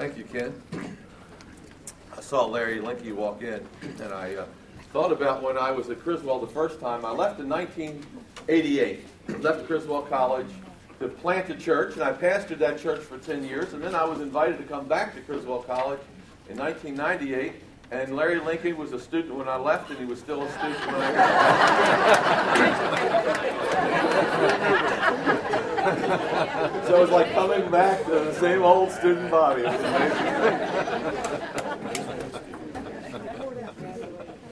Thank you, Ken. I saw Larry Linky walk in, and I uh, thought about when I was at Criswell the first time. I left in 1988, left Criswell College to plant a church, and I pastored that church for 10 years, and then I was invited to come back to Criswell College in 1998 and Larry Lincoln was a student when I left, and he was still a student when I got So it was like coming back to the same old student body.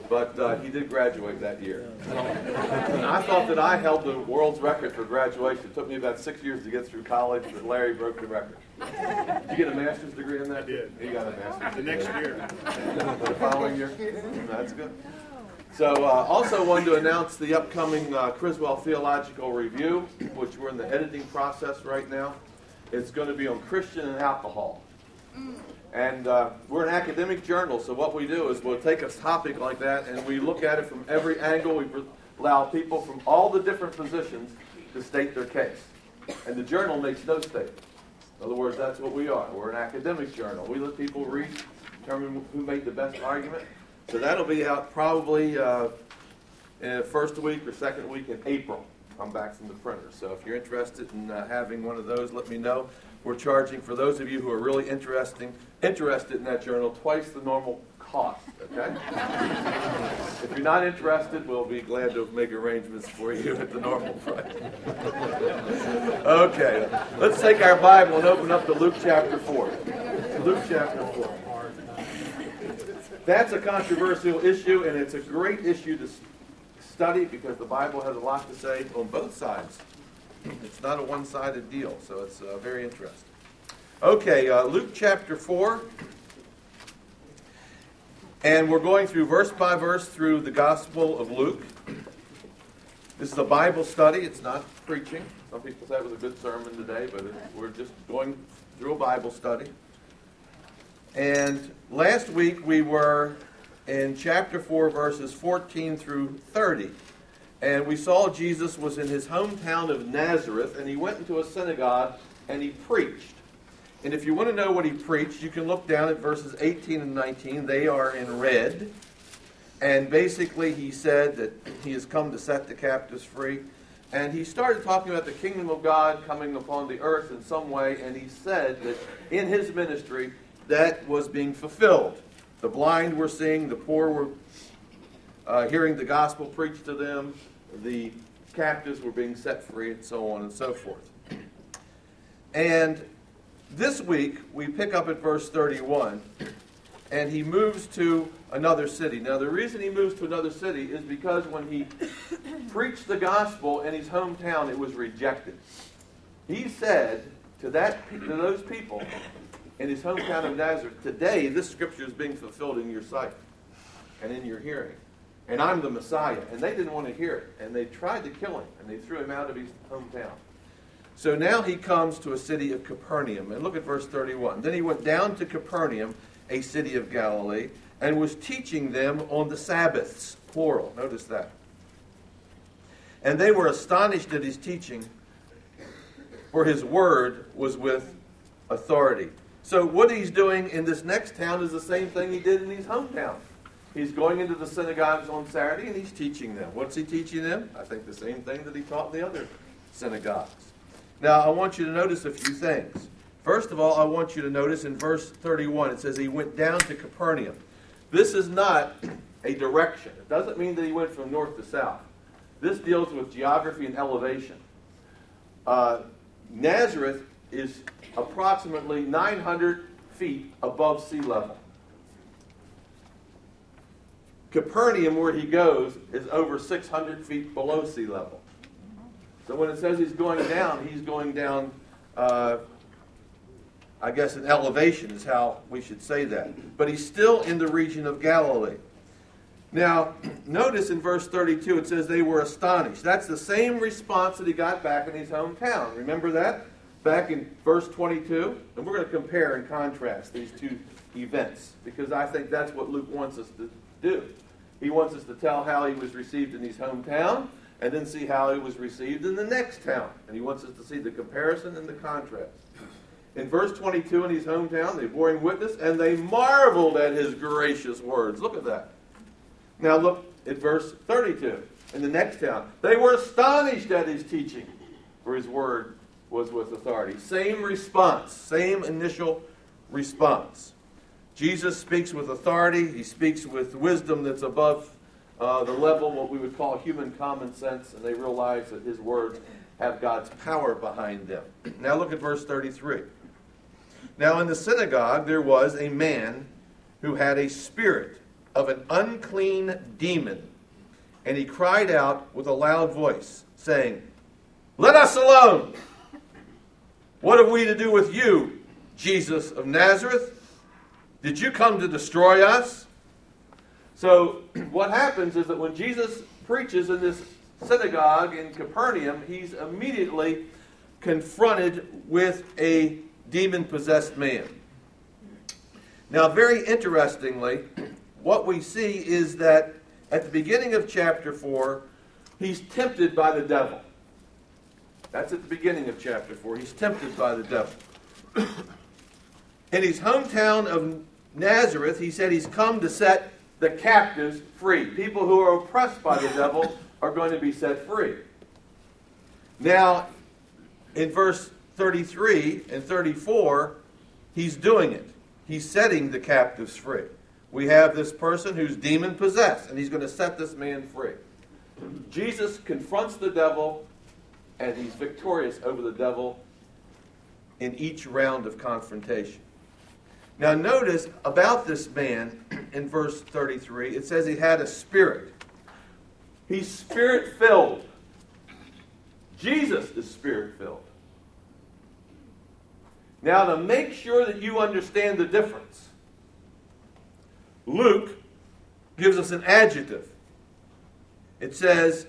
but uh, he did graduate that year. And I thought that I held the world's record for graduation. It took me about six years to get through college, but Larry broke the record. Did you get a master's degree in that? I did. He got a master's. The next year. the following year? That's good. So, uh, also wanted to announce the upcoming uh, Criswell Theological Review, which we're in the editing process right now. It's going to be on Christian and alcohol. And uh, we're an academic journal, so what we do is we'll take a topic like that and we look at it from every angle. We allow people from all the different positions to state their case. And the journal makes no statement. In other words, that's what we are. We're an academic journal. We let people read, determine who made the best argument. So that'll be out probably uh, in the first week or second week in April. I'm back from the printer. So if you're interested in uh, having one of those, let me know. We're charging for those of you who are really interesting, interested in that journal twice the normal cost. Okay. if you're not interested, we'll be glad to make arrangements for you at the normal price. okay. Let's take our Bible and open up to Luke chapter four. Luke chapter four. That's a controversial issue, and it's a great issue to study because the Bible has a lot to say on both sides. It's not a one sided deal, so it's uh, very interesting. Okay, uh, Luke chapter 4. And we're going through verse by verse through the Gospel of Luke. This is a Bible study, it's not preaching. Some people say it was a good sermon today, but it, we're just going through a Bible study. And last week we were in chapter 4, verses 14 through 30. And we saw Jesus was in his hometown of Nazareth, and he went into a synagogue and he preached. And if you want to know what he preached, you can look down at verses 18 and 19. They are in red. And basically, he said that he has come to set the captives free. And he started talking about the kingdom of God coming upon the earth in some way. And he said that in his ministry, that was being fulfilled. The blind were seeing, the poor were uh, hearing the gospel preached to them, the captives were being set free, and so on and so forth. And this week, we pick up at verse 31, and he moves to another city. Now, the reason he moves to another city is because when he preached the gospel in his hometown, it was rejected. He said to, that, to those people in his hometown of Nazareth, Today, this scripture is being fulfilled in your sight and in your hearing and I'm the Messiah. And they didn't want to hear it. And they tried to kill him, and they threw him out of his hometown. So now he comes to a city of Capernaum. And look at verse 31. Then he went down to Capernaum, a city of Galilee, and was teaching them on the Sabbaths, plural. Notice that. And they were astonished at his teaching, for his word was with authority. So what he's doing in this next town is the same thing he did in his hometown. He's going into the synagogues on Saturday and he's teaching them. What's he teaching them? I think the same thing that he taught in the other synagogues. Now, I want you to notice a few things. First of all, I want you to notice in verse 31, it says he went down to Capernaum. This is not a direction. It doesn't mean that he went from north to south. This deals with geography and elevation. Uh, Nazareth is approximately 900 feet above sea level. Capernaum, where he goes, is over 600 feet below sea level. So when it says he's going down, he's going down, uh, I guess, in elevation is how we should say that. But he's still in the region of Galilee. Now, notice in verse 32 it says they were astonished. That's the same response that he got back in his hometown. Remember that? Back in verse 22? And we're going to compare and contrast these two events because I think that's what Luke wants us to do. He wants us to tell how he was received in his hometown and then see how he was received in the next town. And he wants us to see the comparison and the contrast. in verse 22 in his hometown, they bore him witness, and they marveled at his gracious words. Look at that. Now look at verse 32 in the next town. They were astonished at his teaching, for his word was with authority. Same response, same initial response. Jesus speaks with authority, he speaks with wisdom that's above uh, the level, what we would call human common sense, and they realize that his words have God's power behind them. Now look at verse 33. Now in the synagogue there was a man who had a spirit of an unclean demon, and he cried out with a loud voice, saying, Let us alone! What have we to do with you, Jesus of Nazareth? Did you come to destroy us? So, what happens is that when Jesus preaches in this synagogue in Capernaum, he's immediately confronted with a demon possessed man. Now, very interestingly, what we see is that at the beginning of chapter 4, he's tempted by the devil. That's at the beginning of chapter 4. He's tempted by the devil. In his hometown of Nazareth, he said he's come to set the captives free. People who are oppressed by the devil are going to be set free. Now, in verse 33 and 34, he's doing it. He's setting the captives free. We have this person who's demon possessed, and he's going to set this man free. Jesus confronts the devil, and he's victorious over the devil in each round of confrontation. Now, notice about this man in verse 33, it says he had a spirit. He's spirit filled. Jesus is spirit filled. Now, to make sure that you understand the difference, Luke gives us an adjective. It says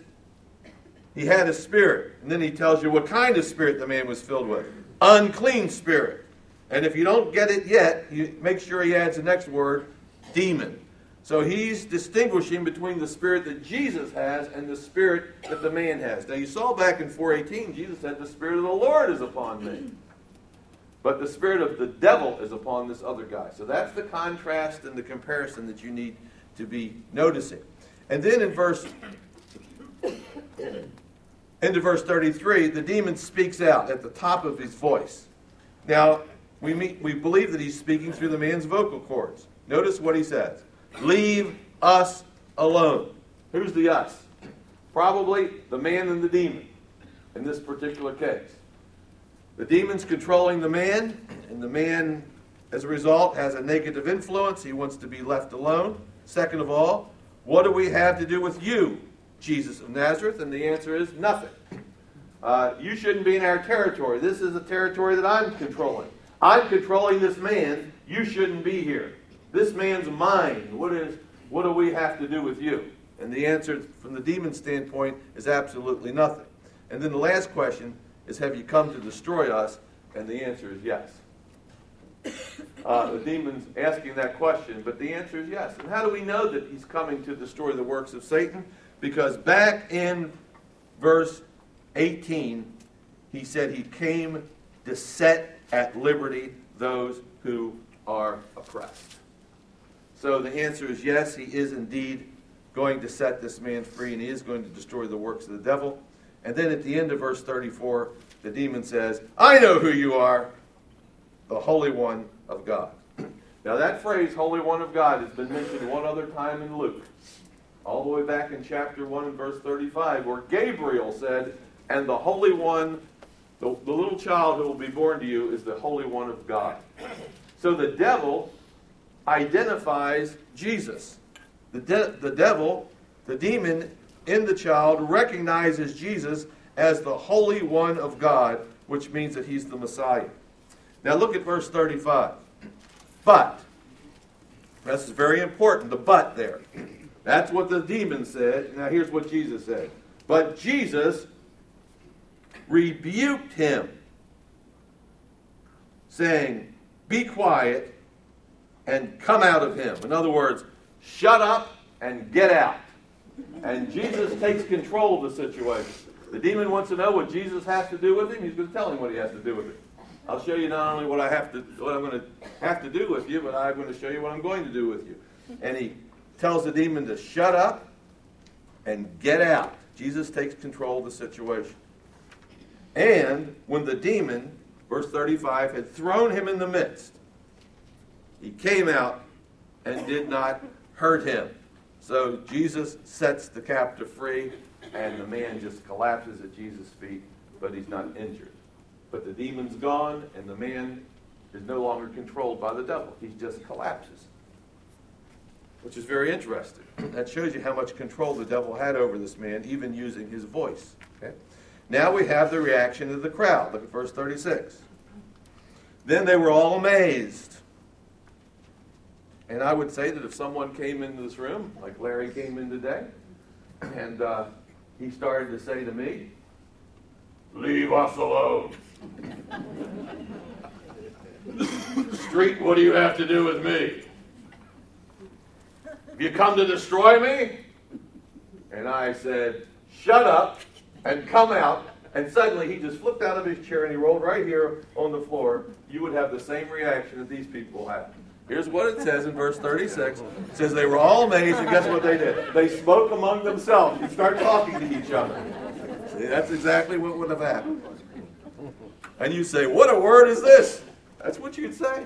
he had a spirit, and then he tells you what kind of spirit the man was filled with unclean spirit. And if you don't get it yet, you make sure he adds the next word, demon. So he's distinguishing between the spirit that Jesus has and the spirit that the man has. Now you saw back in 418, Jesus said, The spirit of the Lord is upon me. But the spirit of the devil is upon this other guy. So that's the contrast and the comparison that you need to be noticing. And then in verse into verse 33, the demon speaks out at the top of his voice. Now, we, meet, we believe that he's speaking through the man's vocal cords. Notice what he says Leave us alone. Who's the us? Probably the man and the demon in this particular case. The demon's controlling the man, and the man, as a result, has a negative influence. He wants to be left alone. Second of all, what do we have to do with you, Jesus of Nazareth? And the answer is nothing. Uh, you shouldn't be in our territory. This is a territory that I'm controlling. I'm controlling this man. You shouldn't be here. This man's mine. What is what do we have to do with you? And the answer from the demon standpoint is absolutely nothing. And then the last question is have you come to destroy us? And the answer is yes. Uh, the demon's asking that question, but the answer is yes. And how do we know that he's coming to destroy the works of Satan? Because back in verse 18, he said he came to set at liberty those who are oppressed. So the answer is yes, he is indeed going to set this man free and he is going to destroy the works of the devil. And then at the end of verse 34, the demon says, I know who you are, the Holy One of God. Now, that phrase, Holy One of God, has been mentioned one other time in Luke, all the way back in chapter 1 and verse 35, where Gabriel said, And the Holy One the, the little child who will be born to you is the Holy One of God. So the devil identifies Jesus. The, de- the devil, the demon in the child, recognizes Jesus as the Holy One of God, which means that he's the Messiah. Now look at verse 35. But, this is very important, the but there. That's what the demon said. Now here's what Jesus said. But Jesus rebuked him, saying, Be quiet and come out of him. In other words, shut up and get out. And Jesus takes control of the situation. The demon wants to know what Jesus has to do with him. He's going to tell him what he has to do with it. I'll show you not only what I have to, what I'm going to have to do with you, but I'm going to show you what I'm going to do with you. And he tells the demon to shut up and get out. Jesus takes control of the situation. And when the demon, verse 35, had thrown him in the midst, he came out and did not hurt him. So Jesus sets the captive free, and the man just collapses at Jesus' feet, but he's not injured. But the demon's gone, and the man is no longer controlled by the devil. He just collapses, which is very interesting. That shows you how much control the devil had over this man, even using his voice. Okay? Now we have the reaction of the crowd. Look at verse 36. Then they were all amazed. And I would say that if someone came into this room, like Larry came in today, and uh, he started to say to me, Leave us alone. Streett, what do you have to do with me? You come to destroy me? And I said, Shut up and come out. And suddenly he just flipped out of his chair and he rolled right here on the floor. You would have the same reaction that these people had. Here's what it says in verse 36. It says they were all amazed, and guess what they did? They spoke among themselves and start talking to each other. See, that's exactly what would have happened. And you say, What a word is this? That's what you'd say.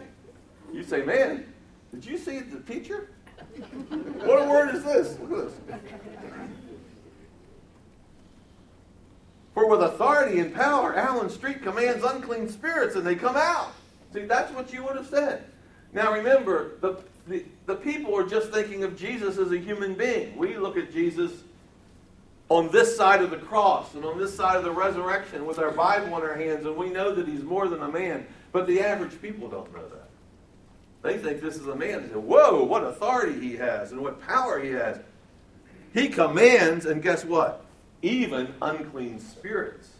You say, Man, did you see the teacher? What word is this? Look at this. For with authority and power, Alan Streett commands unclean spirits and they come out. See, that's what you would have said. Now remember, the, the, the people are just thinking of Jesus as a human being. We look at Jesus on this side of the cross and on this side of the resurrection with our Bible in our hands, and we know that he's more than a man. But the average people don't know that. They think this is a man. They say, Whoa, what authority he has and what power he has. He commands, and guess what? Even unclean spirits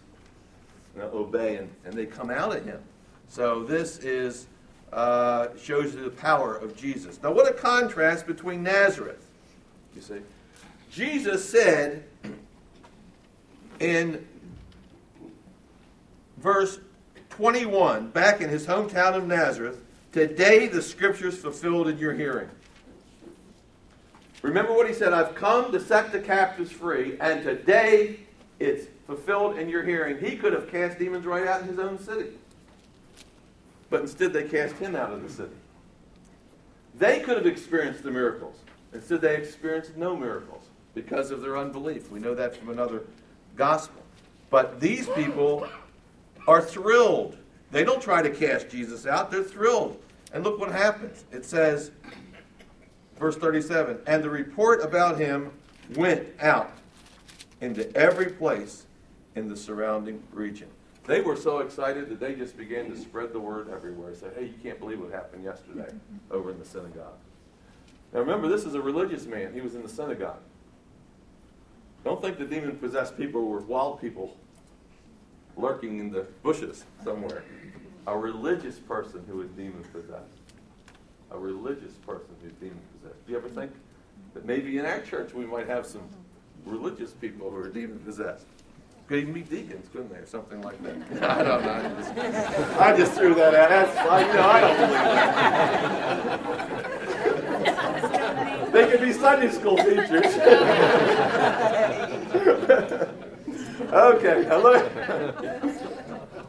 obey and, and they come out of him. So this is uh, shows you the power of Jesus. Now, what a contrast between Nazareth. You see, Jesus said in verse 21, back in his hometown of Nazareth, Today the scriptures fulfilled in your hearing. Remember what he said I've come to set the captives free, and today it's fulfilled in your hearing. He could have cast demons right out in his own city. But instead, they cast him out of the city. They could have experienced the miracles. Instead, they experienced no miracles because of their unbelief. We know that from another gospel. But these people are thrilled. They don't try to cast Jesus out, they're thrilled. And look what happens. It says, verse 37 And the report about him went out into every place in the surrounding region. They were so excited that they just began to spread the word everywhere. Say, hey, you can't believe what happened yesterday over in the synagogue. Now remember, this is a religious man. He was in the synagogue. Don't think the demon possessed people were wild people lurking in the bushes somewhere. A religious person who is demon possessed. A religious person who's demon possessed. Do you ever think that maybe in our church we might have some religious people who are demon possessed? Could even be deacons, couldn't they, or something like that? I don't know. I just, I just threw that out. That's, I, you know, I don't believe that. they could be Sunday school teachers. okay, hello.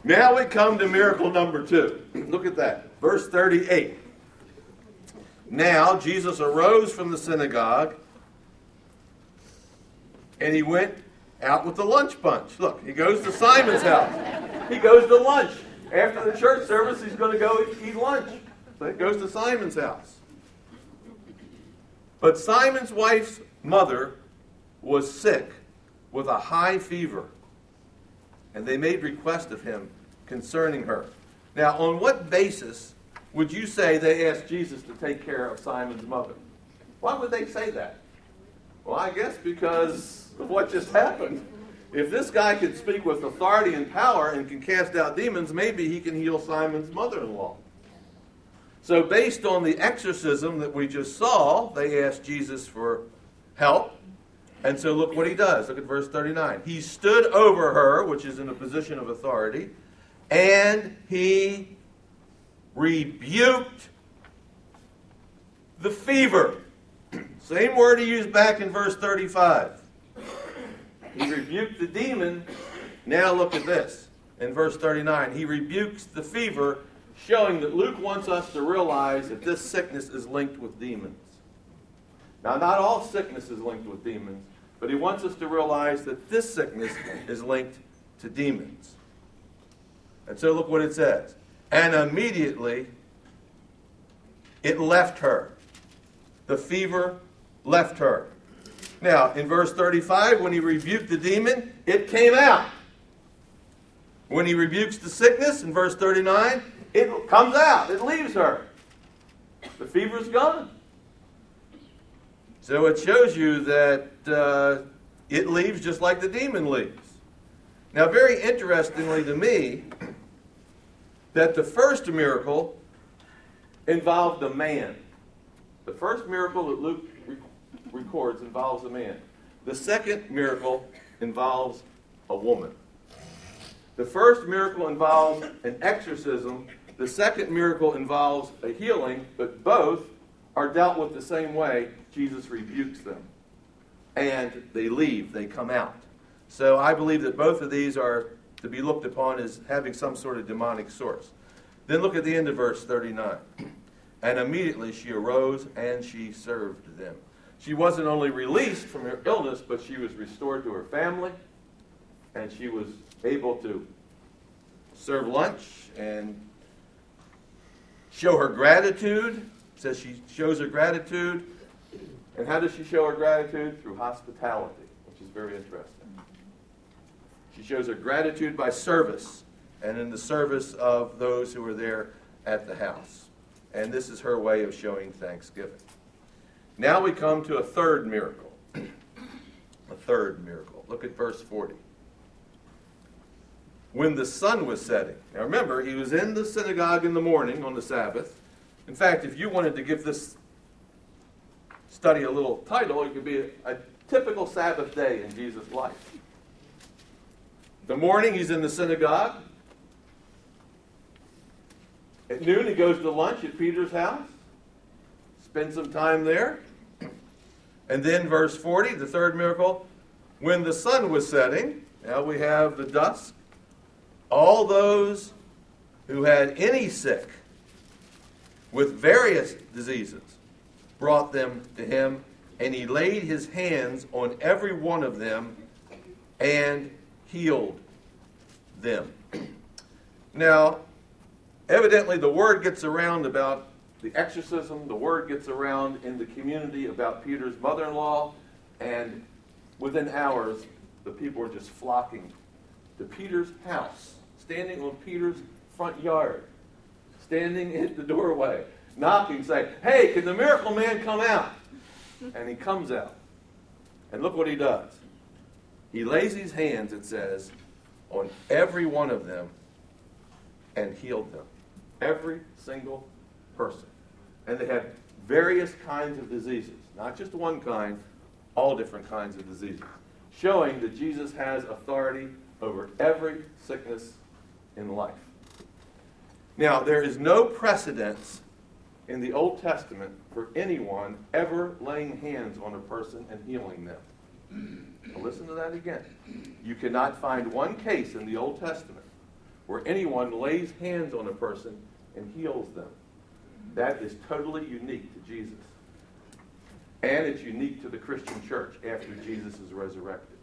Now we come to miracle number two. Look at that. Verse 38. Now Jesus arose from the synagogue and he went out with the lunch bunch. Look, he goes to Simon's house. He goes to lunch. After the church service, he's going to go eat lunch. So he goes to Simon's house. But Simon's wife's mother was sick with a high fever, and they made request of him concerning her. Now, on what basis would you say they asked Jesus to take care of Simon's mother? Why would they say that? Well, I guess because of what just happened. If this guy can speak with authority and power and can cast out demons, maybe he can heal Simon's mother in law. So, based on the exorcism that we just saw, they asked Jesus for help. And so, look what he does. Look at verse 39. He stood over her, which is in a position of authority, and he rebuked the fever. Same word he used back in verse 35. He rebuked the demon. Now look at this. In verse 39, he rebukes the fever, showing that Luke wants us to realize that this sickness is linked with demons. Now, not all sickness is linked with demons, but he wants us to realize that this sickness is linked to demons. And so look what it says. And immediately it left her. The fever left her. Now, in verse 35, when he rebuked the demon, it came out. When he rebukes the sickness, in verse 39, it comes out, it leaves her. The fever's gone. So it shows you that uh, it leaves just like the demon leaves. Now, very interestingly to me, that the first miracle involved a man. The first miracle that Luke records involves a man. The second miracle involves a woman. The first miracle involves an exorcism. The second miracle involves a healing, but both are dealt with the same way. Jesus rebukes them. And they leave, they come out. So I believe that both of these are to be looked upon as having some sort of demonic source. Then look at the end of verse 39. And immediately she arose and she served them. She wasn't only released from her illness, but she was restored to her family, and she was able to serve lunch and show her gratitude. It says she shows her gratitude. And how does she show her gratitude? Through hospitality, which is very interesting. She shows her gratitude by service and in the service of those who are there at the house. And this is her way of showing thanksgiving. Now we come to a third miracle. a third miracle. Look at verse 40. When the sun was setting. Now remember, he was in the synagogue in the morning on the Sabbath. In fact, if you wanted to give this study a little title, it could be a, a typical Sabbath day in Jesus' life. The morning, he's in the synagogue. At noon, he goes to lunch at Peter's house, spends some time there. And then, verse 40, the third miracle, when the sun was setting, now we have the dusk, all those who had any sick with various diseases brought them to him, and he laid his hands on every one of them and healed them. Now, evidently, the word gets around about the exorcism, the word gets around in the community about Peter's mother in law, and within hours, the people are just flocking to Peter's house, standing on Peter's front yard, standing at the doorway, knocking, saying, Hey, can the miracle man come out? And he comes out. And look what he does. He lays his hands, it says, on every one of them and healed them. Every single person. And they had various kinds of diseases, not just one kind, all different kinds of diseases, showing that Jesus has authority over every sickness in life. Now, there is no precedence in the Old Testament for anyone ever laying hands on a person and healing them. Now listen to that again. You cannot find one case in the Old Testament where anyone lays hands on a person and heals them. That is totally unique to Jesus. And it's unique to the Christian church after Jesus is resurrected.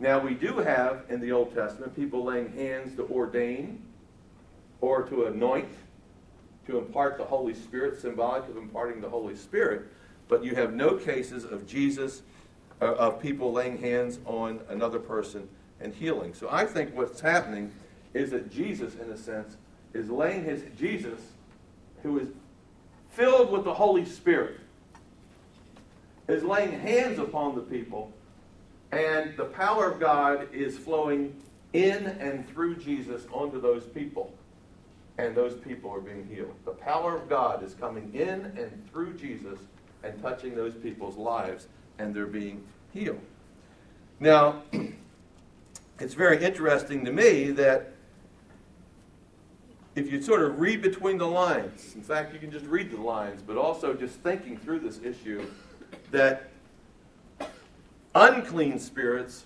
Now, we do have in the Old Testament people laying hands to ordain or to anoint, to impart the Holy Spirit, symbolic of imparting the Holy Spirit, but you have no cases of Jesus, uh, of people laying hands on another person and healing. So I think what's happening is that Jesus, in a sense, is laying his, Jesus who is filled with the Holy Spirit, is laying hands upon the people, and the power of God is flowing in and through Jesus onto those people, and those people are being healed. The power of God is coming in and through Jesus and touching those people's lives, and they're being healed. Now, it's very interesting to me that if you sort of read between the lines, in fact, you can just read the lines, but also just thinking through this issue, that unclean spirits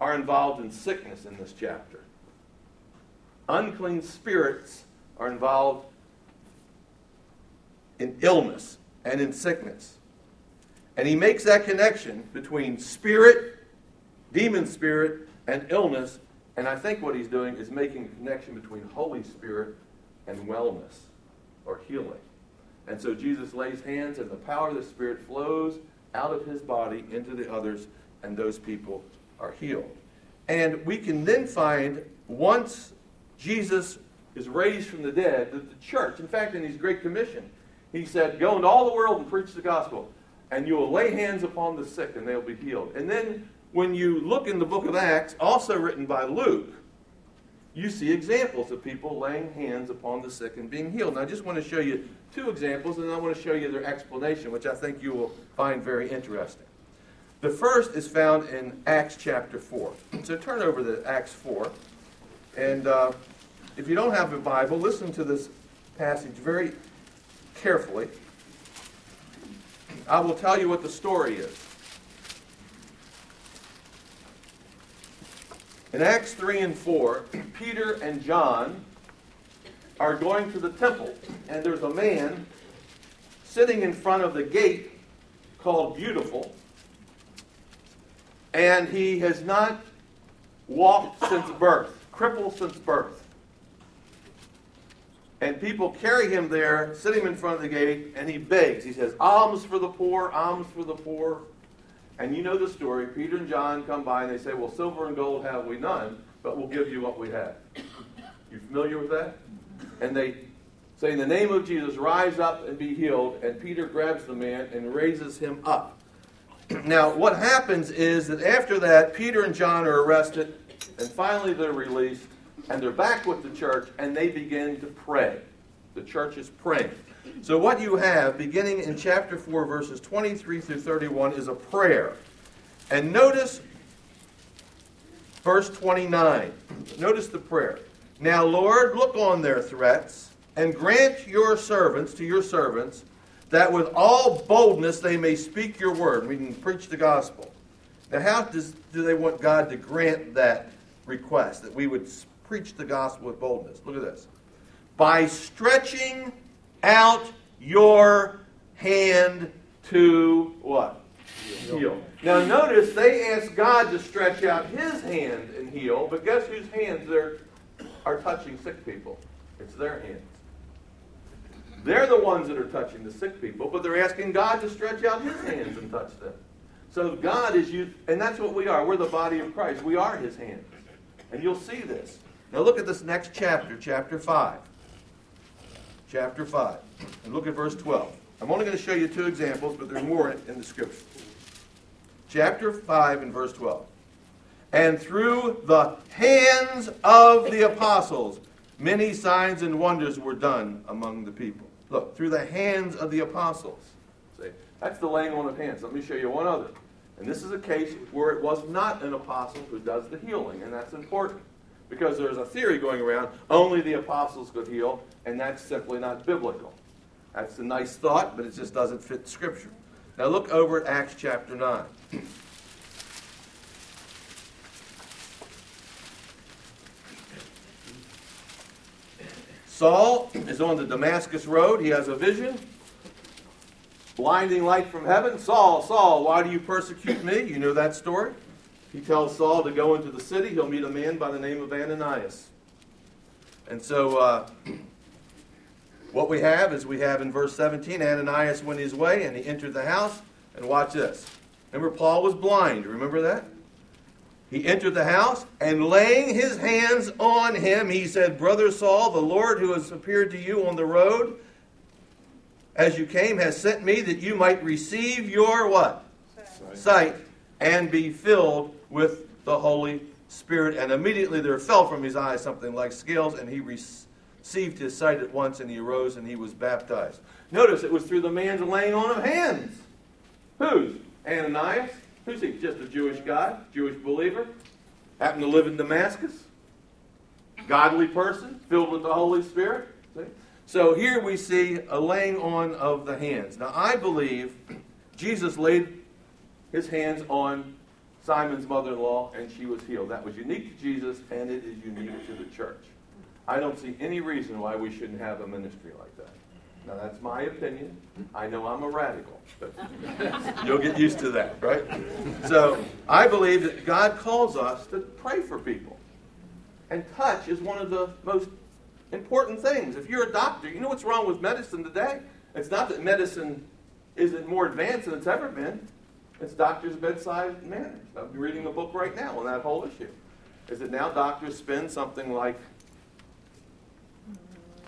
are involved in sickness in this chapter. Unclean spirits are involved in illness and in sickness. And he makes that connection between spirit, demon spirit, and illness. And I think what he's doing is making a connection between Holy Spirit and wellness or healing. And so Jesus lays hands, and the power of the Spirit flows out of his body into the others, and those people are healed. And we can then find once Jesus is raised from the dead, that the church, in fact, in his Great Commission, he said, Go into all the world and preach the gospel, and you will lay hands upon the sick, and they'll be healed. And then when you look in the book of Acts, also written by Luke, you see examples of people laying hands upon the sick and being healed. And I just want to show you two examples, and I want to show you their explanation, which I think you will find very interesting. The first is found in Acts chapter 4. So turn over to Acts 4. And uh, if you don't have a Bible, listen to this passage very carefully. I will tell you what the story is. In Acts 3 and 4, Peter and John are going to the temple, and there's a man sitting in front of the gate called Beautiful, and he has not walked since birth, crippled since birth. And people carry him there, sit him in front of the gate, and he begs. He says, Alms for the poor, alms for the poor. And you know the story. Peter and John come by and they say, Well, silver and gold have we none, but we'll give you what we have. You familiar with that? And they say, In the name of Jesus, rise up and be healed. And Peter grabs the man and raises him up. now, what happens is that after that, Peter and John are arrested, and finally they're released and they're back with the church and they begin to pray. The church is praying. So, what you have beginning in chapter 4, verses 23 through 31 is a prayer. And notice verse 29. Notice the prayer. Now, Lord, look on their threats and grant your servants to your servants that with all boldness they may speak your word. We can preach the gospel. Now, how does, do they want God to grant that request, that we would preach the gospel with boldness. Look at this. By stretching out your hand to what? Heal. Now notice they ask God to stretch out his hand and heal, but guess whose hands are, are touching sick people? It's their hands. They're the ones that are touching the sick people, but they're asking God to stretch out his hands and touch them. So God is you, and that's what we are. We're the body of Christ. We are his hands. And you'll see this. Now look at this next chapter, chapter 5. Chapter 5. And look at verse 12. I'm only going to show you two examples, but there's more in the scripture. Chapter 5 and verse 12. And through the hands of the apostles, many signs and wonders were done among the people. Look, through the hands of the apostles. See, that's the laying on of hands. Let me show you one other. And this is a case where it was not an apostle who does the healing, and that's important because there's a theory going around only the apostles could heal, and that's simply not biblical. That's a nice thought, but it just doesn't fit Scripture. Now look over at Acts chapter 9. Saul is on the Damascus Road. He has a vision. Blinding light from heaven. Saul, Saul, why do you persecute me? You know that story? He tells Saul to go into the city. He'll meet a man by the name of Ananias. And so, uh, what we have is we have in verse 17 Ananias went his way and he entered the house. And watch this. Remember, Paul was blind. Remember that? He entered the house and laying his hands on him, he said, Brother Saul, the Lord who has appeared to you on the road as you came has sent me that you might receive your what? Sight. Sight and be filled with the Holy Spirit. And immediately there fell from his eyes something like scales, and he received his sight at once, and he arose and he was baptized. Notice it was through the man's laying on of hands. Whose? Ananias. Who's he? Just a Jewish guy, Jewish believer. Happened to live in Damascus. godly person, filled with the Holy Spirit. See? So here we see a laying on of the hands. Now, I believe Jesus laid his hands on Simon's mother in law and she was healed. That was unique to Jesus and it is unique to the church. I don't see any reason why we shouldn't have a ministry like that. Now, that's my opinion. I know I'm a radical, but you'll get used to that, right? So, I believe that God calls us to pray for people. And touch is one of the most important things. If you're a doctor, you know what's wrong with medicine today? It's not that medicine isn't more advanced than it's ever been. It's doctors' bedside manners. I'm reading a book right now on that whole issue. Is that now doctors spend something like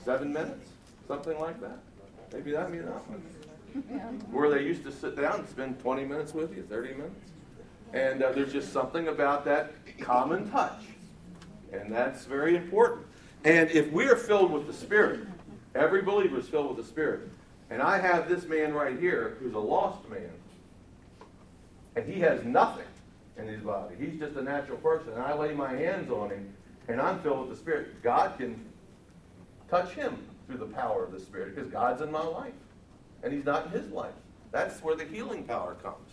seven minutes, something like that. Maybe that means not Where they used to sit down and spend 20 minutes with you, 30 minutes. And uh, there's just something about that common touch. And that's very important. And if we are filled with the Spirit, every believer is filled with the Spirit. And I have this man right here who's a lost man. And he has nothing in his body. He's just a natural person. And I lay my hands on him and I'm filled with the Spirit. God can touch him through the power of the Spirit because God's in my life. And he's not in his life. That's where the healing power comes.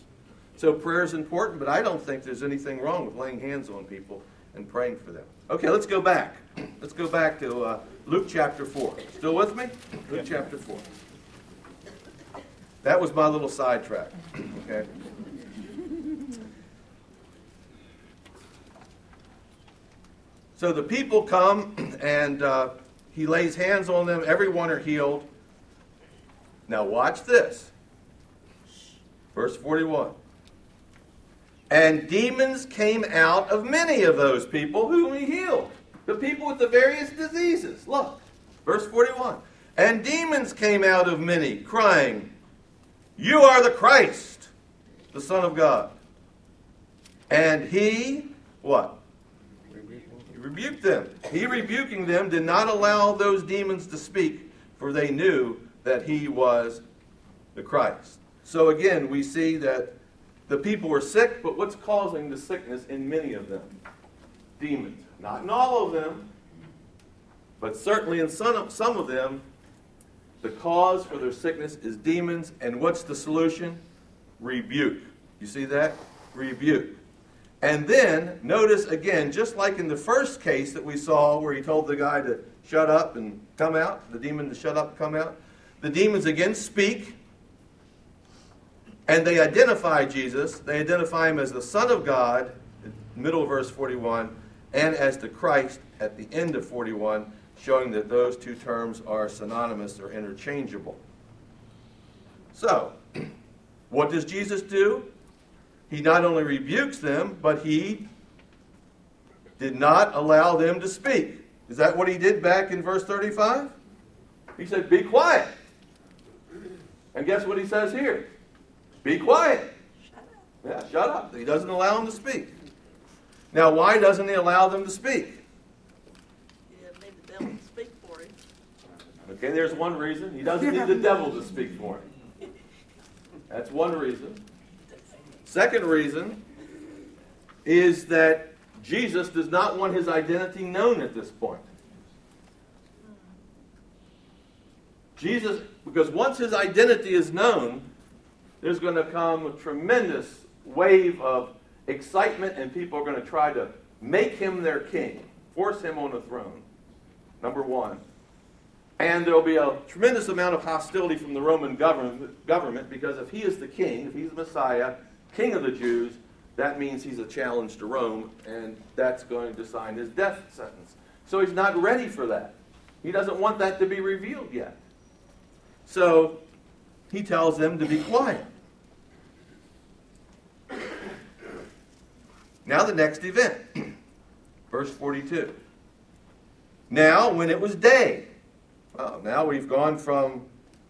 So prayer is important, but I don't think there's anything wrong with laying hands on people and praying for them. Okay, let's go back. Let's go back to uh, Luke chapter 4. Still with me? Luke chapter 4. That was my little sidetrack. Okay. So the people come and uh, he lays hands on them. Everyone are healed. Now watch this. Verse 41. And demons came out of many of those people whom he healed. The people with the various diseases. Look, verse 41. And demons came out of many, crying, You are the Christ, the Son of God. And he, what? Rebuked them. He rebuking them did not allow those demons to speak, for they knew that he was the Christ. So again, we see that the people were sick, but what's causing the sickness in many of them? Demons. Not in all of them, but certainly in some of, some of them, the cause for their sickness is demons. And what's the solution? Rebuke. You see that? Rebuke. And then, notice again, just like in the first case that we saw where he told the guy to shut up and come out, the demon to shut up and come out, the demons again speak and they identify Jesus. They identify him as the Son of God, middle verse 41, and as the Christ at the end of 41, showing that those two terms are synonymous or interchangeable. So, what does Jesus do? He not only rebukes them, but he did not allow them to speak. Is that what he did back in verse 35? He said, Be quiet. And guess what he says here? Be quiet. Shut yeah, shut up. He doesn't allow them to speak. Now, why doesn't he allow them to speak? Yeah, made the devil speak for him. Okay, there's one reason. He doesn't need the devil to speak for him. That's one reason. Second reason is that Jesus does not want his identity known at this point. Jesus, because once his identity is known, there's going to come a tremendous wave of excitement, and people are going to try to make him their king, force him on the throne. Number one. And there'll be a tremendous amount of hostility from the Roman government, government because if he is the king, if he's the Messiah, king of the Jews, that means he's a challenge to Rome, and that's going to sign his death sentence. So he's not ready for that. He doesn't want that to be revealed yet. So he tells them to be quiet. Now, the next event, verse 42. Now, when it was day, well, now we've gone from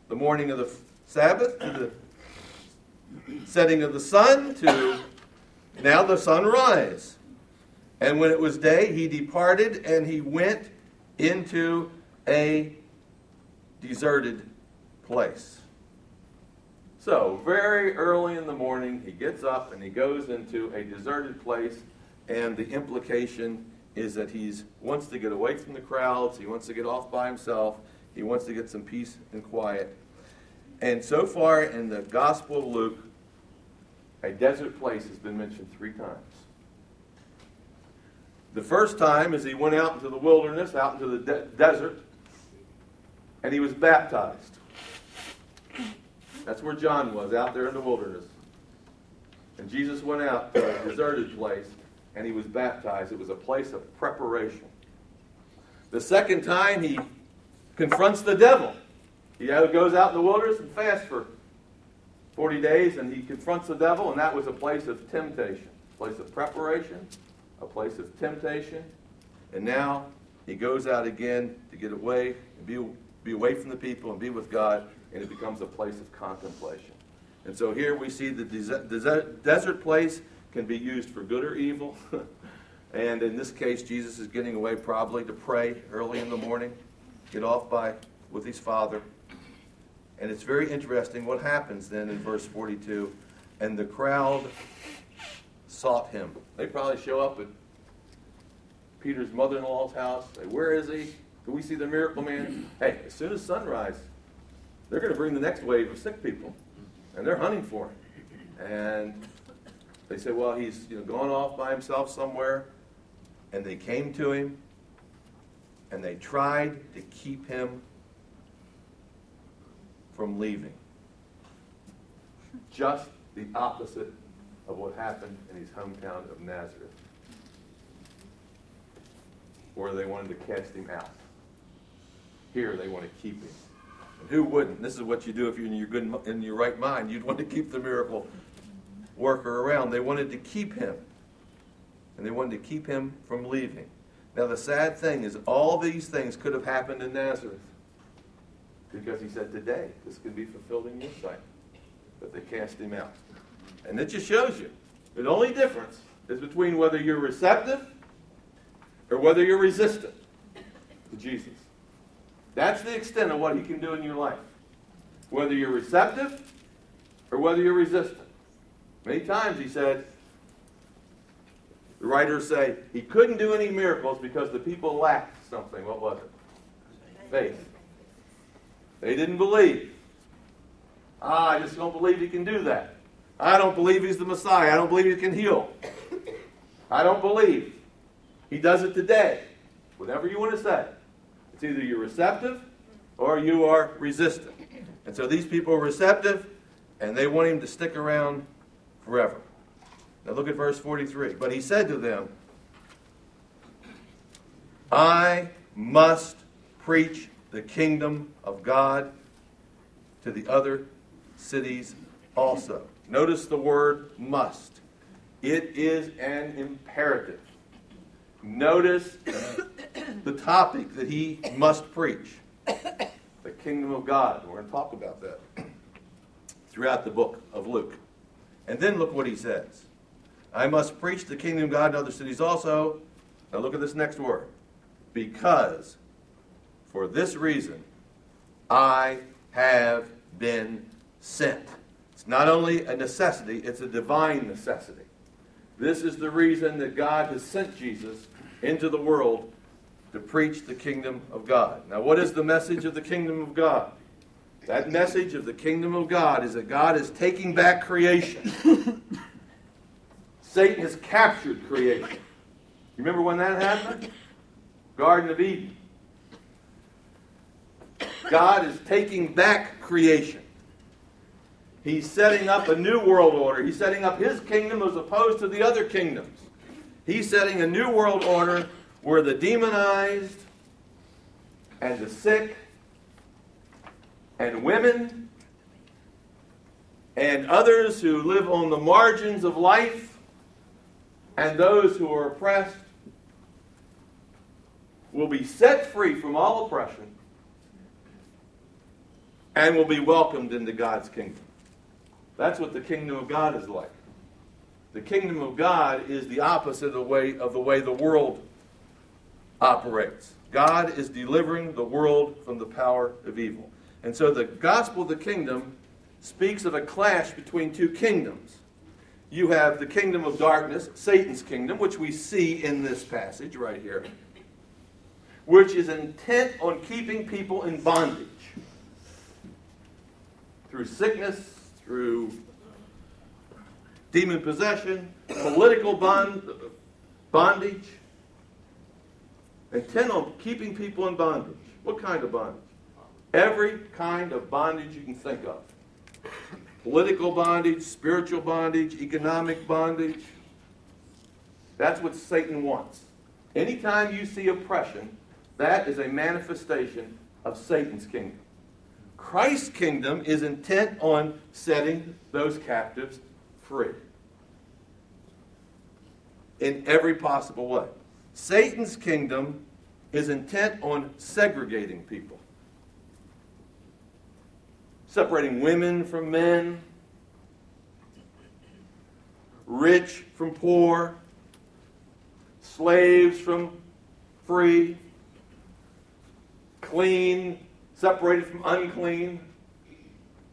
the morning of the Sabbath to the setting of the sun to now the sunrise. And when it was day, he departed and he went into a deserted place. So, very early in the morning, he gets up and he goes into a deserted place, and the implication is that he wants to get away from the crowds, he wants to get off by himself, he wants to get some peace and quiet. And so far in the Gospel of Luke, a desert place has been mentioned three times. The first time is he went out into the wilderness, out into the de- desert, and he was baptized. That's where John was, out there in the wilderness. And Jesus went out to a deserted place and he was baptized. It was a place of preparation. The second time he confronts the devil. He goes out in the wilderness and fasts for 40 days and he confronts the devil, and that was a place of temptation, a place of preparation, a place of temptation. And now he goes out again to get away and be, be away from the people and be with God, and it becomes a place of contemplation. And so here we see the desert, desert place can be used for good or evil. and in this case, Jesus is getting away probably to pray early in the morning, get off by with his father. And it's very interesting what happens then in verse 42. And the crowd sought him. They probably show up at Peter's mother in law's house. Say, Where is he? Can we see the miracle man? Hey, as soon as sunrise, they're going to bring the next wave of sick people. And they're hunting for him. And they say, well, he's you know, gone off by himself somewhere. And they came to him and they tried to keep him from leaving. Just the opposite of what happened in his hometown of Nazareth, where they wanted to cast him out. Here they want to keep him. And who wouldn't? This is what you do if you're in your good in your right mind. You'd want to keep the miracle worker around. They wanted to keep him. And they wanted to keep him from leaving. Now, the sad thing is, all these things could have happened in Nazareth. Because he said, Today, this can be fulfilled in your sight. But they cast him out. And it just shows you the only difference is between whether you're receptive or whether you're resistant to Jesus. That's the extent of what he can do in your life. Whether you're receptive or whether you're resistant. Many times he said, the writers say, he couldn't do any miracles because the people lacked something. What was it? Faith. They didn't believe. Ah, I just don't believe he can do that. I don't believe he's the Messiah. I don't believe he can heal. I don't believe. He does it today. Whatever you want to say. It's either you're receptive or you are resistant. And so these people are receptive and they want him to stick around forever. Now look at verse 43. But he said to them, I must preach the kingdom of God to the other cities also. Notice the word must. It is an imperative. Notice the topic that he must preach the kingdom of God. We're going to talk about that throughout the book of Luke. And then look what he says. I must preach the kingdom of God in other cities also. Now look at this next word. Because for this reason I have been sent. It's not only a necessity, it's a divine necessity. This is the reason that God has sent Jesus into the world to preach the kingdom of God. Now, what is the message of the kingdom of God? That message of the kingdom of God is that God is taking back creation. Satan has captured creation. You remember when that happened? Garden of Eden. God is taking back creation. He's setting up a new world order. He's setting up his kingdom as opposed to the other kingdoms. He's setting a new world order where the demonized and the sick and women and others who live on the margins of life and those who are oppressed will be set free from all oppression and will be welcomed into God's kingdom. That's what the kingdom of God is like. The kingdom of God is the opposite of the way, of the, way the world operates. God is delivering the world from the power of evil. And so the gospel of the kingdom speaks of a clash between two kingdoms. you have the kingdom of darkness, Satan's kingdom, which we see in this passage right here, which is intent on keeping people in bondage through sickness, through demon possession, political bond, bondage, intent on keeping people in bondage. What kind of bondage? Every kind of bondage you can think of political bondage, spiritual bondage, economic bondage. That's what Satan wants. Anytime you see oppression, that is a manifestation of Satan's kingdom. Christ's kingdom is intent on setting those captives free. In every possible way. Satan's kingdom is intent on segregating people, separating women from men, rich from poor, slaves from free, clean separated from unclean.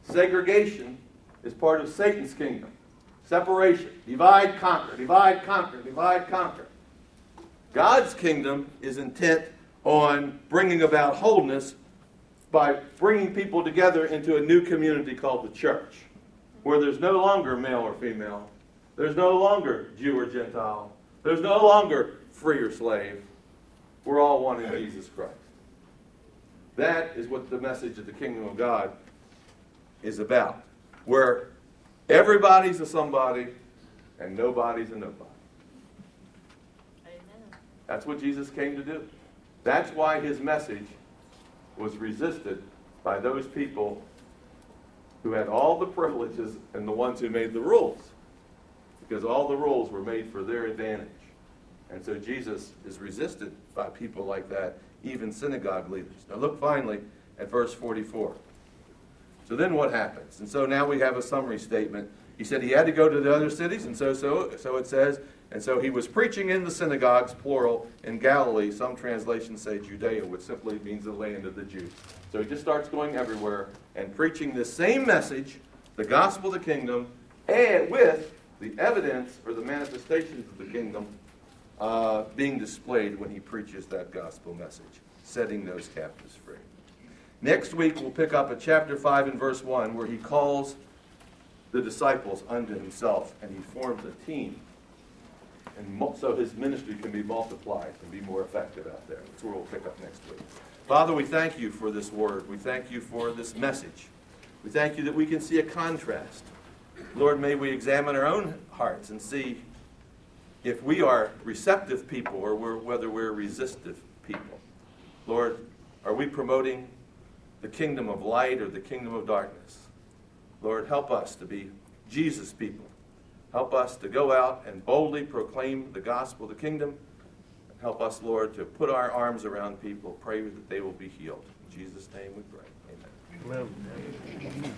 Segregation is part of Satan's kingdom. Separation. Divide, conquer, divide, conquer, divide, conquer. God's kingdom is intent on bringing about wholeness by bringing people together into a new community called the church, where there's no longer male or female, there's no longer Jew or Gentile, there's no longer free or slave. We're all one in Jesus Christ. That is what the message of the kingdom of God is about, where everybody's a somebody and nobody's a nobody. Amen. That's what Jesus came to do. That's why his message was resisted by those people who had all the privileges and the ones who made the rules. Because all the rules were made for their advantage. And so Jesus is resisted by people like that even synagogue leaders. Now look finally at verse 44. So then what happens? And so now we have a summary statement. He said he had to go to the other cities, and so so so it says, and so he was preaching in the synagogues, plural, in Galilee. Some translations say Judea, which simply means the land of the Jews. So he just starts going everywhere and preaching the same message, the gospel of the kingdom, and with the evidence or the manifestations of the kingdom uh, being displayed when he preaches that gospel message, setting those captives free. Next week, we'll pick up at chapter 5 and verse 1, where he calls the disciples unto himself and he forms a team. And so his ministry can be multiplied and be more effective out there. That's where we'll pick up next week. Father, we thank you for this word. We thank you for this message. We thank you that we can see a contrast. Lord, may we examine our own hearts and see if we are receptive people or we're, whether we're resistive people. Lord, are we promoting the kingdom of light or the kingdom of darkness? Lord, help us to be Jesus people. Help us to go out and boldly proclaim the gospel of the kingdom. Help us, Lord, to put our arms around people, pray that they will be healed. In Jesus' name we pray. Amen. Amen.